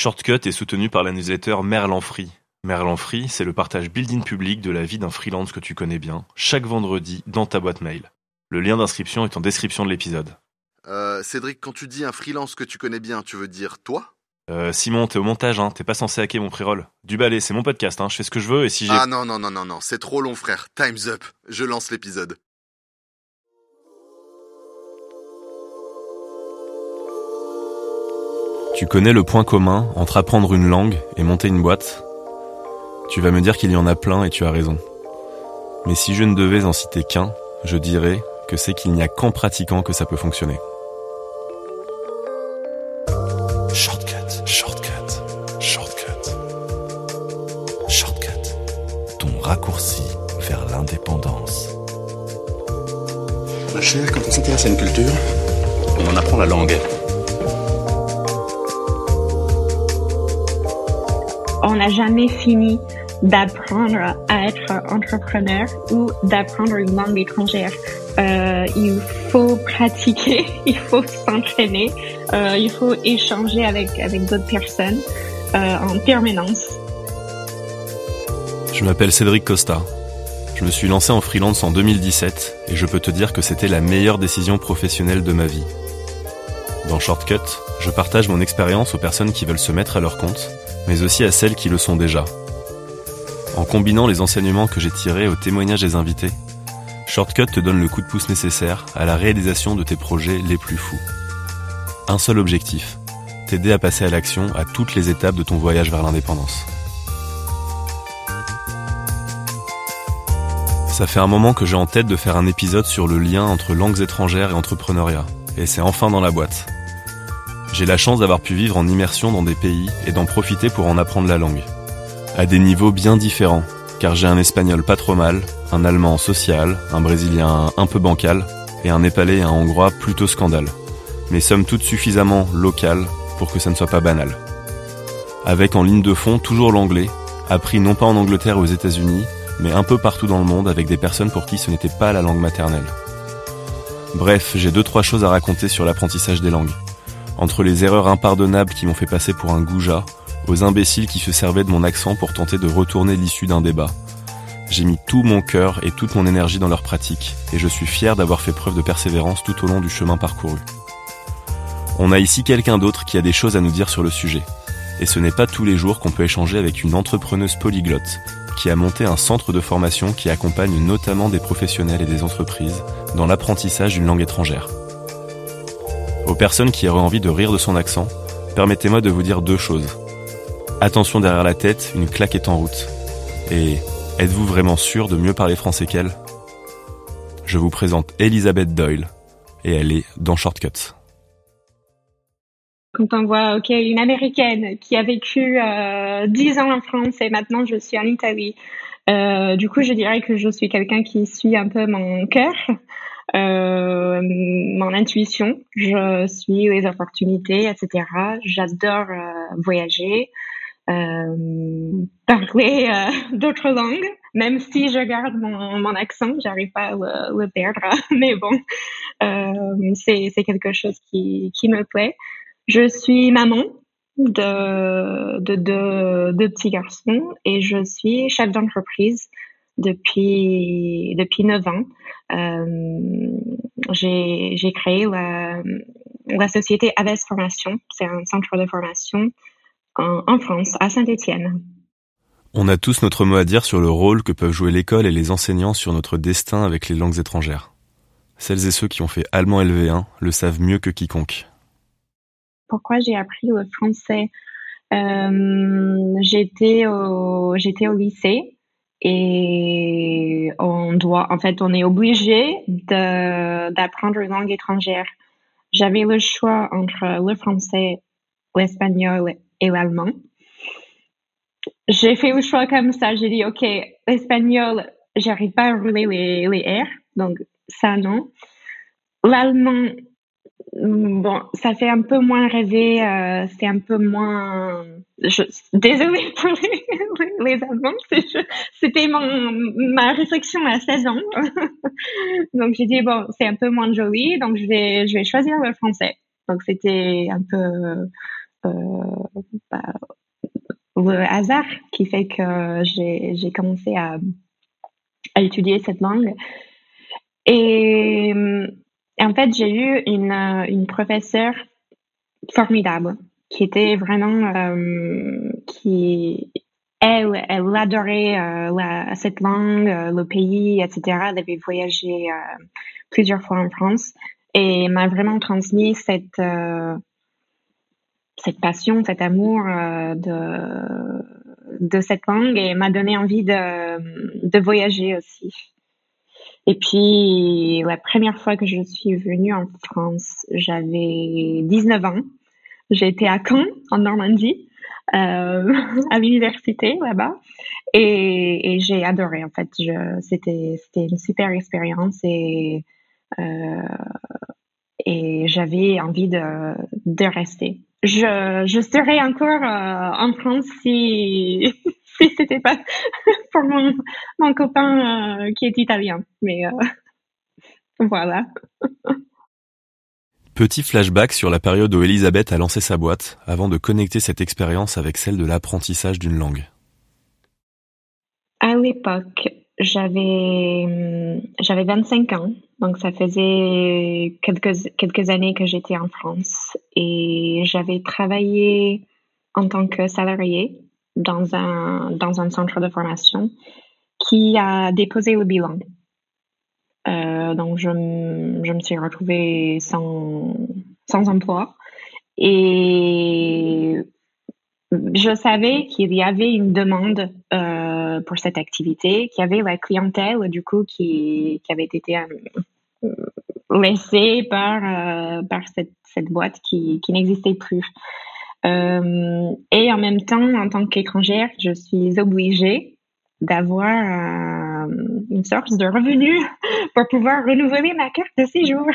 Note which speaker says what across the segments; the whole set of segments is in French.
Speaker 1: Shortcut est soutenu par la newsletter Merlan Free. Merlan Free, c'est le partage building public de la vie d'un freelance que tu connais bien, chaque vendredi dans ta boîte mail. Le lien d'inscription est en description de l'épisode.
Speaker 2: Euh, Cédric, quand tu dis un freelance que tu connais bien, tu veux dire toi?
Speaker 1: Euh, Simon, t'es au montage, hein, t'es pas censé hacker mon pré-roll. Du balai, c'est mon podcast, hein, je fais ce que je veux et si j'ai...
Speaker 2: Ah non, non, non, non, non, c'est trop long, frère. Time's up. Je lance l'épisode.
Speaker 1: Tu connais le point commun entre apprendre une langue et monter une boîte? Tu vas me dire qu'il y en a plein et tu as raison. Mais si je ne devais en citer qu'un, je dirais que c'est qu'il n'y a qu'en pratiquant que ça peut fonctionner. Shortcut, shortcut, shortcut. Shortcut. Ton raccourci vers l'indépendance.
Speaker 3: Ma chère, quand on s'intéresse à une culture, on en apprend la langue.
Speaker 4: N'a jamais fini d'apprendre à être entrepreneur ou d'apprendre une langue étrangère. Euh, il faut pratiquer, il faut s'entraîner, euh, il faut échanger avec, avec d'autres personnes euh, en permanence.
Speaker 1: Je m'appelle Cédric Costa. Je me suis lancé en freelance en 2017 et je peux te dire que c'était la meilleure décision professionnelle de ma vie. Dans Shortcut, je partage mon expérience aux personnes qui veulent se mettre à leur compte, mais aussi à celles qui le sont déjà. En combinant les enseignements que j'ai tirés au témoignage des invités, Shortcut te donne le coup de pouce nécessaire à la réalisation de tes projets les plus fous. Un seul objectif, t'aider à passer à l'action à toutes les étapes de ton voyage vers l'indépendance. Ça fait un moment que j'ai en tête de faire un épisode sur le lien entre langues étrangères et entrepreneuriat, et c'est enfin dans la boîte. J'ai la chance d'avoir pu vivre en immersion dans des pays et d'en profiter pour en apprendre la langue. À des niveaux bien différents, car j'ai un espagnol pas trop mal, un allemand social, un brésilien un peu bancal, et un népalais et un hongrois plutôt scandale. Mais somme toute suffisamment local pour que ça ne soit pas banal. Avec en ligne de fond toujours l'anglais, appris non pas en Angleterre ou aux États-Unis, mais un peu partout dans le monde avec des personnes pour qui ce n'était pas la langue maternelle. Bref, j'ai deux trois choses à raconter sur l'apprentissage des langues. Entre les erreurs impardonnables qui m'ont fait passer pour un goujat, aux imbéciles qui se servaient de mon accent pour tenter de retourner l'issue d'un débat. J'ai mis tout mon cœur et toute mon énergie dans leur pratique, et je suis fier d'avoir fait preuve de persévérance tout au long du chemin parcouru. On a ici quelqu'un d'autre qui a des choses à nous dire sur le sujet. Et ce n'est pas tous les jours qu'on peut échanger avec une entrepreneuse polyglotte, qui a monté un centre de formation qui accompagne notamment des professionnels et des entreprises dans l'apprentissage d'une langue étrangère. Aux personnes qui auraient envie de rire de son accent, permettez-moi de vous dire deux choses. Attention derrière la tête, une claque est en route. Et êtes-vous vraiment sûr de mieux parler français qu'elle? Je vous présente Elisabeth Doyle, et elle est dans Shortcuts.
Speaker 4: Quand on voit, ok, une américaine qui a vécu euh, 10 ans en France et maintenant je suis en Italie, euh, du coup je dirais que je suis quelqu'un qui suit un peu mon cœur, euh, mon intuition, je suis les opportunités, etc. J'adore euh, voyager, euh, parler d'autres langues, même si je garde mon, accent, j'arrive pas à le, perdre, mais bon, c'est quelque chose qui, me plaît. Je suis maman de, de, de, de petits garçons et je suis chef d'entreprise depuis, depuis 9 ans. Euh, j'ai j'ai créé la, la société Aves Formation. C'est un centre de formation en, en France, à Saint-Étienne.
Speaker 1: On a tous notre mot à dire sur le rôle que peuvent jouer l'école et les enseignants sur notre destin avec les langues étrangères. Celles et ceux qui ont fait allemand LV1 le savent mieux que quiconque.
Speaker 4: Pourquoi j'ai appris le français? Euh, J'étais au, j'étais au lycée et on doit, en fait, on est obligé d'apprendre une langue étrangère. J'avais le choix entre le français, l'espagnol et l'allemand. J'ai fait le choix comme ça. J'ai dit, OK, l'espagnol, j'arrive pas à rouler les, les R, donc ça non. L'allemand, bon, ça fait un peu moins rêver, euh, c'est un peu moins. Désolée pour les, les Allemands, c'était ma réflexion à 16 ans. donc j'ai dit bon, c'est un peu moins joli, donc je vais je vais choisir le français. Donc c'était un peu bah, le hasard qui fait que j'ai commencé à, à étudier cette langue. Et, en fait, j'ai eu une, une professeure formidable qui était vraiment euh, qui elle, elle adorait euh, cette langue, euh, le pays, etc. Elle avait voyagé plusieurs fois en France et m'a vraiment transmis cette cette passion, cet amour de de cette langue et m'a donné envie de de voyager aussi. Et puis la première fois que je suis venue en France, j'avais 19 ans été à Caen, en Normandie, euh, à l'université là-bas, et, j'ai adoré. En fait, c'était une super expérience et euh, et j'avais envie de de rester. Je je serais encore euh, en France si c'était pas pour mon mon copain euh, qui est italien, mais euh, voilà.
Speaker 1: Petit flashback sur la période où Elisabeth a lancé sa boîte, avant de connecter cette expérience avec celle de l'apprentissage d'une langue.
Speaker 4: À l'époque, j'avais hum, j'avais 25 ans, donc ça faisait quelques quelques années que j'étais en France et j'avais travaillé en tant que salarié dans un dans un centre de formation qui a déposé le bilan euh, donc, je, je, me suis retrouvée sans, sans emploi. Et je savais qu'il y avait une demande euh, pour cette activité, qu'il y avait la clientèle, du coup, qui, qui avait été euh, laissée par, par cette, cette boîte qui, qui n'existait plus. Euh, et en même temps, en tant qu'étrangère, je suis obligée d'avoir euh, une sorte de revenu pour pouvoir renouveler ma carte de séjour.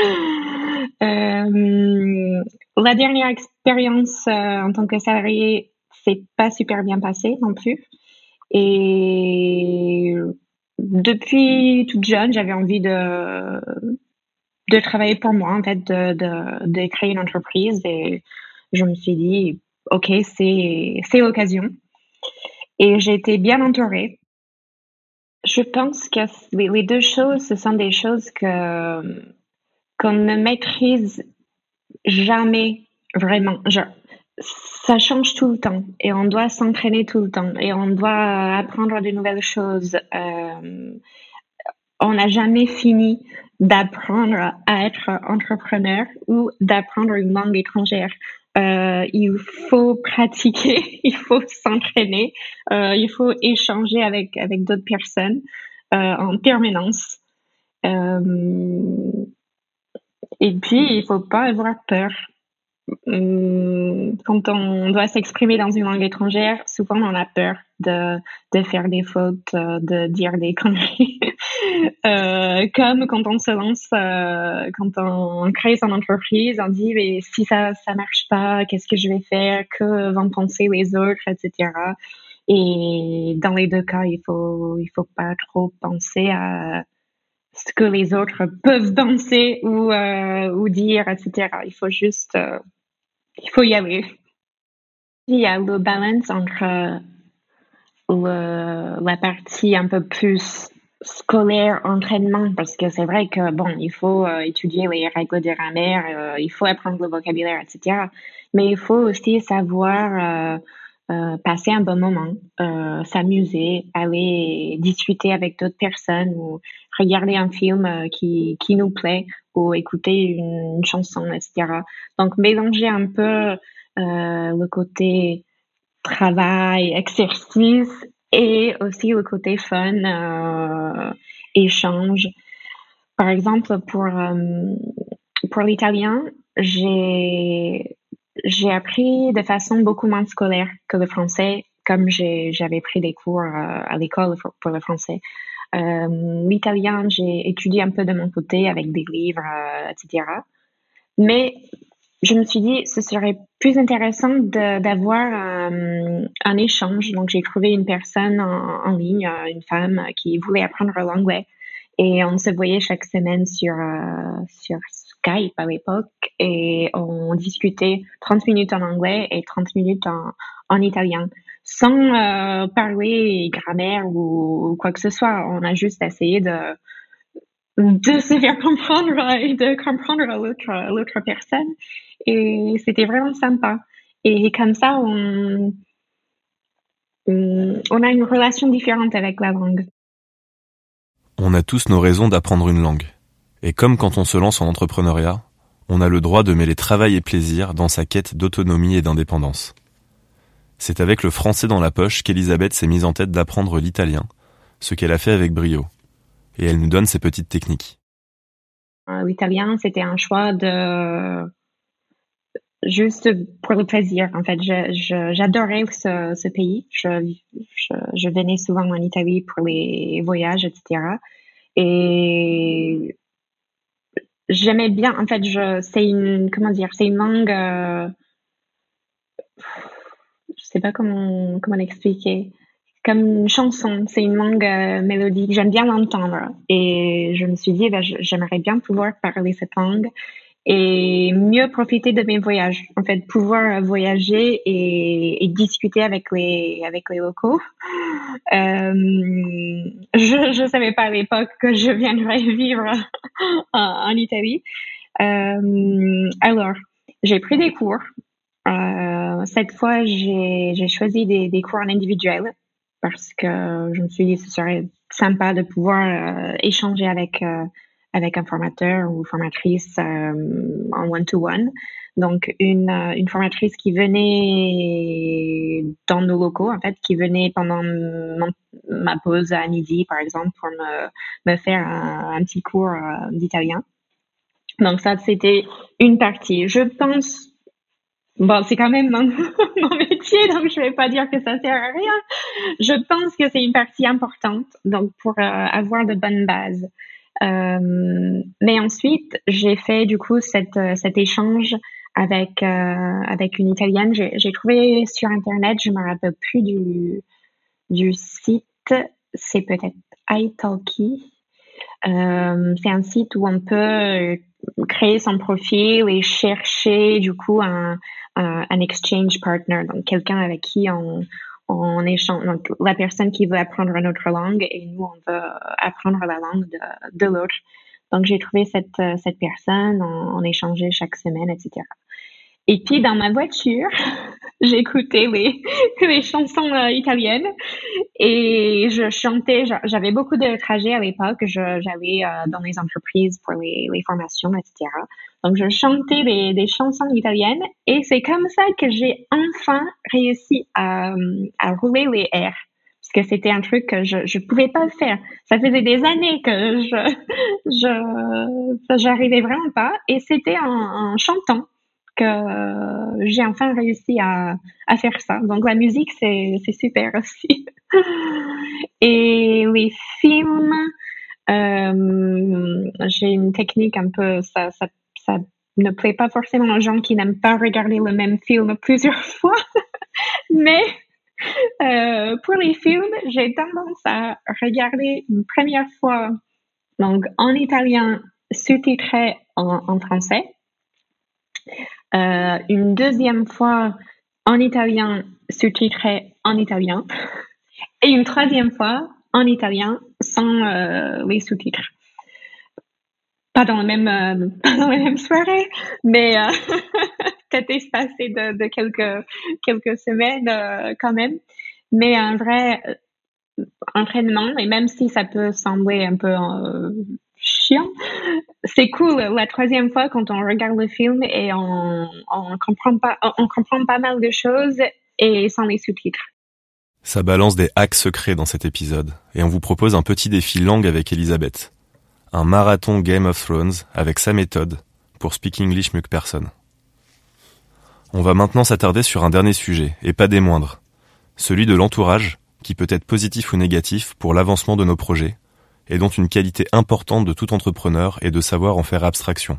Speaker 4: euh, la dernière expérience en tant que salarié s'est pas super bien passée non plus. Et depuis toute jeune, j'avais envie de de travailler pour moi, en fait, de, de, créer une entreprise. Et je me suis dit, OK, c'est, c'est l'occasion et j'ai été bien entourée. Je pense que les deux choses, ce sont des choses que qu'on ne maîtrise jamais vraiment. Genre, ça change tout le temps et on doit s'entraîner tout le temps et on doit apprendre de nouvelles choses. Euh, on n'a jamais fini d'apprendre à être entrepreneur ou d'apprendre une langue étrangère. Euh, il faut pratiquer, il faut s'entraîner, euh, il faut échanger avec avec d'autres personnes euh, en permanence. Euh, et puis il faut pas avoir peur. Hum, quand on doit s'exprimer dans une langue étrangère, souvent on a peur de, de faire des fautes, euh, de dire des conneries. euh, comme quand on se lance, euh, quand on crée son entreprise, on dit mais si ça ça marche pas, qu'est-ce que je vais faire, que vont penser les autres, etc. Et dans les deux cas, il faut il faut pas trop penser à ce que les autres peuvent penser ou euh, ou dire, etc. Il faut juste il faut y aller. Il y a le balance entre le, la partie un peu plus scolaire, entraînement, parce que c'est vrai que, bon, il faut euh, étudier les règles de grammaire, euh, il faut apprendre le vocabulaire, etc. Mais il faut aussi savoir euh, passer un bon moment, s'amuser, aller discuter avec d'autres personnes ou regarder un film qui, qui nous plaît ou écouter une chanson, etc. Donc, mélanger un peu le côté travail, exercice et aussi le côté fun, euh, échange. Par exemple, pour euh, pour l'italien, j'ai j'ai appris de façon beaucoup moins scolaire que le français, comme j'avais pris des cours euh, à l'école pour, le français. Euh, l'italien, j'ai étudié un peu de mon côté avec des livres, euh, etc. Mais je me suis dit, ce serait plus intéressant d'avoir euh, un échange. Donc, j'ai trouvé une personne en, ligne, euh, une femme qui voulait apprendre l'anglais. Et on se voyait chaque semaine sur, euh, sur Skype à l'époque et on discutait 30 minutes en anglais et 30 minutes en, en italien sans euh, parler grammaire ou, quoi que ce soit. On a juste essayé de, de se faire comprendre et de comprendre l'autre personne. Et c'était vraiment sympa. Et comme ça, on, on a une relation différente avec la langue.
Speaker 1: On a tous nos raisons d'apprendre une langue. Et comme quand on se lance en entrepreneuriat, on a le droit de mêler travail et plaisir dans sa quête d'autonomie et d'indépendance. C'est avec le français dans la poche qu'Elisabeth s'est mise en tête d'apprendre l'italien, ce qu'elle a fait avec brio. Et elle nous donne ses petites techniques.
Speaker 4: Euh, l'italien, c'était un choix de juste pour le plaisir. En fait, j'adorais ce, pays. Je, je, je, venais souvent en Italie pour les voyages, etc. Et j'aimais bien. En fait, je, c'est une comment dire, c'est une langue. Euh, je sais pas comment comment l'expliquer. Comme une chanson, c'est une langue euh, mélodique. J'aime bien l'entendre. Et je me suis dit, ben, j'aimerais bien pouvoir parler cette langue et mieux profiter de mes voyages. En fait, pouvoir voyager et, discuter avec les avec les locaux. Euh, je ne savais pas à l'époque que je viendrais vivre en, Italie. Euh, alors, j'ai pris des cours. Euh, cette fois, j'ai choisi des, des cours en individuel parce que je me suis dit que ce serait sympa de pouvoir euh, échanger avec avec un formateur ou formatrice euh, en one-to-one. Donc, une, euh, une formatrice qui venait dans nos locaux, en fait, qui venait pendant ma pause à midi, par exemple, pour me, faire un, petit cours euh, d'italien. Donc, ça, c'était une partie. Je pense Bon, c'est quand même mon, métier, donc je vais pas dire que ça sert à rien. Je pense que c'est une partie importante, donc pour avoir de bonnes bases. Euh, mais ensuite, j'ai fait du coup euh, cet échange avec euh, une italienne. J'ai trouvé sur internet, je me rappelle plus du site, c'est peut-être italki. C'est un site où on peut créer son profil et chercher du coup un exchange partner, donc quelqu'un avec qui on, on échange, donc la personne qui veut apprendre une autre langue et nous, on veut apprendre la langue de, de l'autre. Donc, j'ai trouvé cette, cette personne, on, on échangeait chaque semaine, etc. Et puis dans ma voiture, j'écoutais les, les chansons euh, italiennes et je chantais. J'avais beaucoup de trajets à l'époque. J'allais euh, dans les entreprises pour les, les, formations, etc. Donc je chantais des, des chansons italiennes et c'est comme ça que j'ai enfin réussi à, à rouler les airs parce que c'était un truc que je je pouvais pas faire. Ça faisait des années que je je vraiment pas et c'était en, en chantant que j'ai enfin réussi à, à, faire ça. Donc la musique, c'est, super aussi. Et les films, euh, j'ai une technique un peu, ça, ça, ça ne plaît pas forcément aux gens qui n'aiment pas regarder le même film plusieurs fois. Mais euh, pour les films, j'ai tendance à regarder une première fois donc en italien sous-titré en français euh, une deuxième fois en italien sous-titré en italien et une troisième fois en italien sans euh, les sous-titres. Pas dans, le même, euh, pas dans la même soirée, mais peut-être espacé de, de quelques, quelques semaines quand même. Mais un vrai entraînement, et même si ça peut sembler un peu chiant. C'est cool la troisième fois quand on regarde le film et on, comprend pas, on comprend pas mal de choses et sans les sous-titres.
Speaker 1: Ça balance des hacks secrets dans cet épisode et on vous propose un petit défi langue avec Elisabeth. Un marathon Game of Thrones avec sa méthode pour speak English mieux que personne. On va maintenant s'attarder sur un dernier sujet, et pas des moindres, celui de l'entourage, qui peut être positif ou négatif pour l'avancement de nos projets, et dont une qualité importante de tout entrepreneur est de savoir en faire abstraction,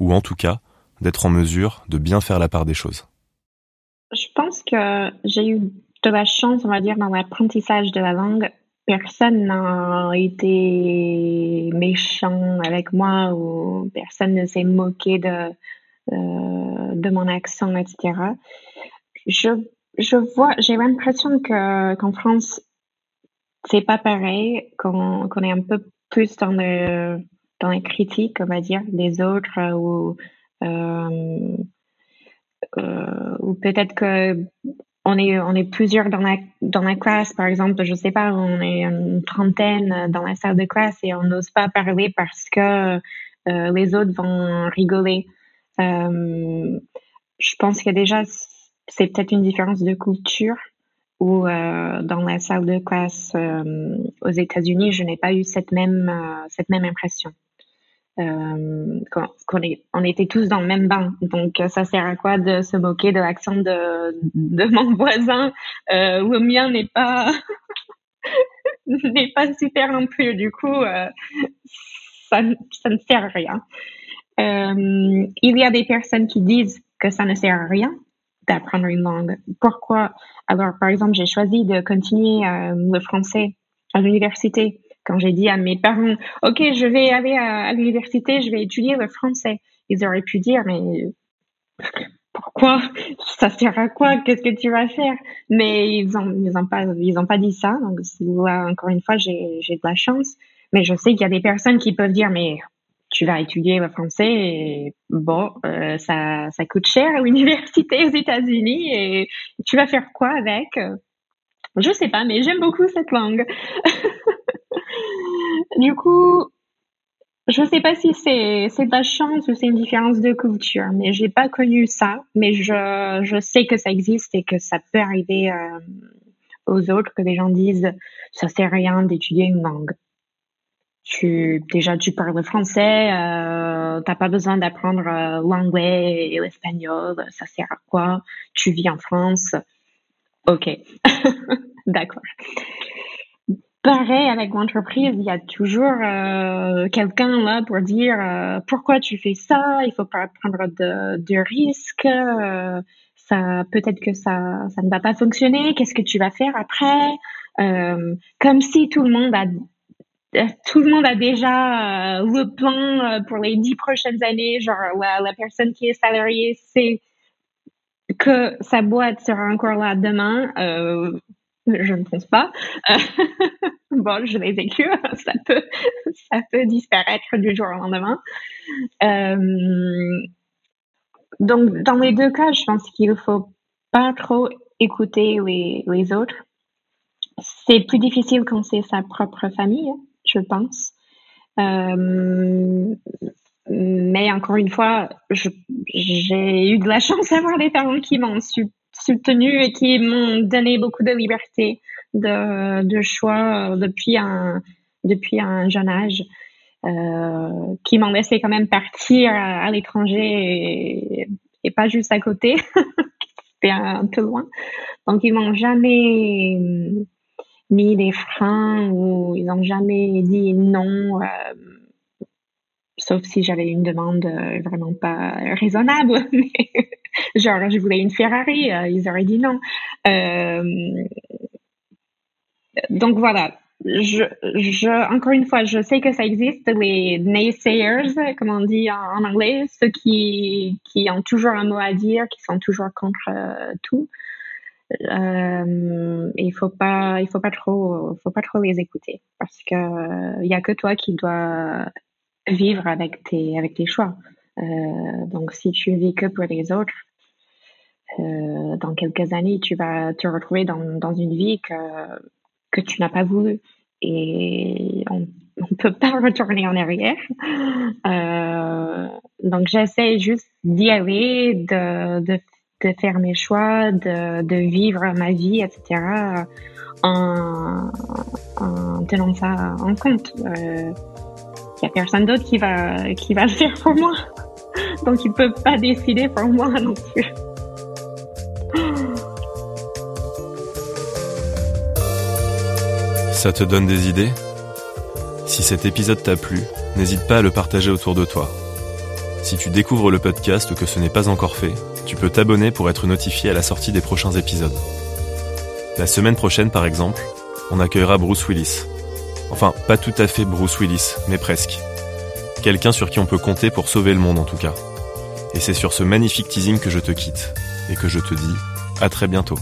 Speaker 1: ou en tout cas d'être en mesure de bien faire la part des choses.
Speaker 4: Je pense que j'ai eu de la chance, on va dire, dans l'apprentissage de la langue personne n'a été méchant avec moi ou personne ne s'est moqué de, euh, de mon accent, etc. Je, je vois, j'ai l'impression que qu'en France, c'est pas pareil, qu'on est un peu plus dans le dans les critiques, on va dire, des autres ou euh, euh, ou peut-être que on est on est plusieurs dans la dans la classe. Par exemple je sais pas on est une trentaine dans la salle de classe et on n'ose pas parler parce que euh, les autres vont rigoler. Euh, je pense que déjà c'est peut-être une différence de culture ou euh, dans la salle de classe euh, aux États-Unis je n'ai pas eu cette même euh, cette même impression on était tous dans le même bain. Donc, ça sert à quoi de se moquer de l'accent de, de mon voisin? Ou le mien n'est pas n'est pas super non plus. Du coup, ça, ça ne sert à rien. Il y a des personnes qui disent que ça ne sert à rien d'apprendre une langue. Pourquoi? Alors, par exemple, j'ai choisi de continuer euh, le français à l'université quand j'ai dit à mes parents, OK, je vais aller à, l'université, je vais étudier le français, ils auraient pu dire, mais pourquoi? Ça sert à quoi? Qu'est-ce que tu vas faire Mais ils ont, ils ont pas, pas dit ça. Donc encore une fois, j'ai de la chance. Mais je sais qu'il y a des personnes qui peuvent dire, mais tu vas étudier le français et bon, euh, ça, ça coûte cher à l'université aux États-Unis et tu vas faire quoi avec? Je sais pas, mais j'aime beaucoup cette langue. du coup, je sais pas si c'est c'est la chance ou c'est une différence de culture, mais j'ai pas connu ça, mais je je sais que ça existe et que ça peut arriver euh, aux autres que les gens disent ça sert à rien d'étudier une langue. Tu déjà tu parles français, euh, t'as pas besoin d'apprendre euh, l'anglais et l'espagnol, ça sert à quoi? Tu vis en France, ok, d'accord. Pareil avec l'entreprise, il y a toujours euh, quelqu'un là pour dire euh, pourquoi tu fais ça, il faut pas prendre de, de risques, euh, ça peut-être que ça ça ne va pas fonctionner, qu'est-ce que tu vas faire après? Euh, Comme si tout le monde a tout le monde a déjà euh, le plan pour les dix prochaines années, genre la, personne qui est salariée sait que sa boîte sera encore là demain. Euh, je ne pense pas. bon, je l'ai vécu, ça peut, ça peut disparaître du jour au lendemain. Euh, donc, dans les deux cas, je pense qu'il faut pas trop écouter les, les autres. C'est plus difficile quand c'est sa propre famille, je pense. Euh, mais encore une fois, j'ai eu de la chance d'avoir des parents qui m'ont soutenu et qui m'ont donné beaucoup de liberté de, choix euh, depuis un, jeune âge, euh, qui m'ont laissé quand même partir à, l'étranger et, pas juste à côté, c'était un, peu loin. Donc ils m'ont jamais mis des freins ou ils n'ont jamais dit non. Euh, sauf si j'avais une demande euh, vraiment pas raisonnable. genre, je voulais une Ferrari, euh, ils auraient dit non. Donc voilà. Je, encore une fois, je sais que ça existe, les naysayers, comme on dit en, anglais, ceux qui, qui ont toujours un mot à dire, qui sont toujours contre tout. Euh, il faut pas, il faut pas trop, faut pas trop les écouter parce que il y a que toi qui dois vivre avec tes, avec tes choix. Euh, donc, si tu vis que pour les autres, euh, dans quelques années, tu vas te retrouver dans, dans une vie que, que tu n'as pas voulu. Et on ne peut pas retourner en arrière. Euh, donc, j'essaie juste d'y aller, de, de, de, faire mes choix, de, de vivre ma vie, etc. En, en tenant ça en compte. Euh, il n'y a personne d'autre qui va, qui va le faire pour moi. Donc ils ne peuvent pas décider pour moi non plus.
Speaker 1: Ça te donne des idées? Si cet épisode t'a plu, n'hésite pas à le partager autour de toi. Si tu découvres le podcast ou que ce n'est pas encore fait, tu peux t'abonner pour être notifié à la sortie des prochains épisodes. La semaine prochaine, par exemple, on accueillera Bruce Willis. Enfin, pas tout à fait Bruce Willis, mais presque. Quelqu'un sur qui on peut compter pour sauver le monde en tout cas. Et c'est sur ce magnifique teasing que je te quitte, et que je te dis à très bientôt.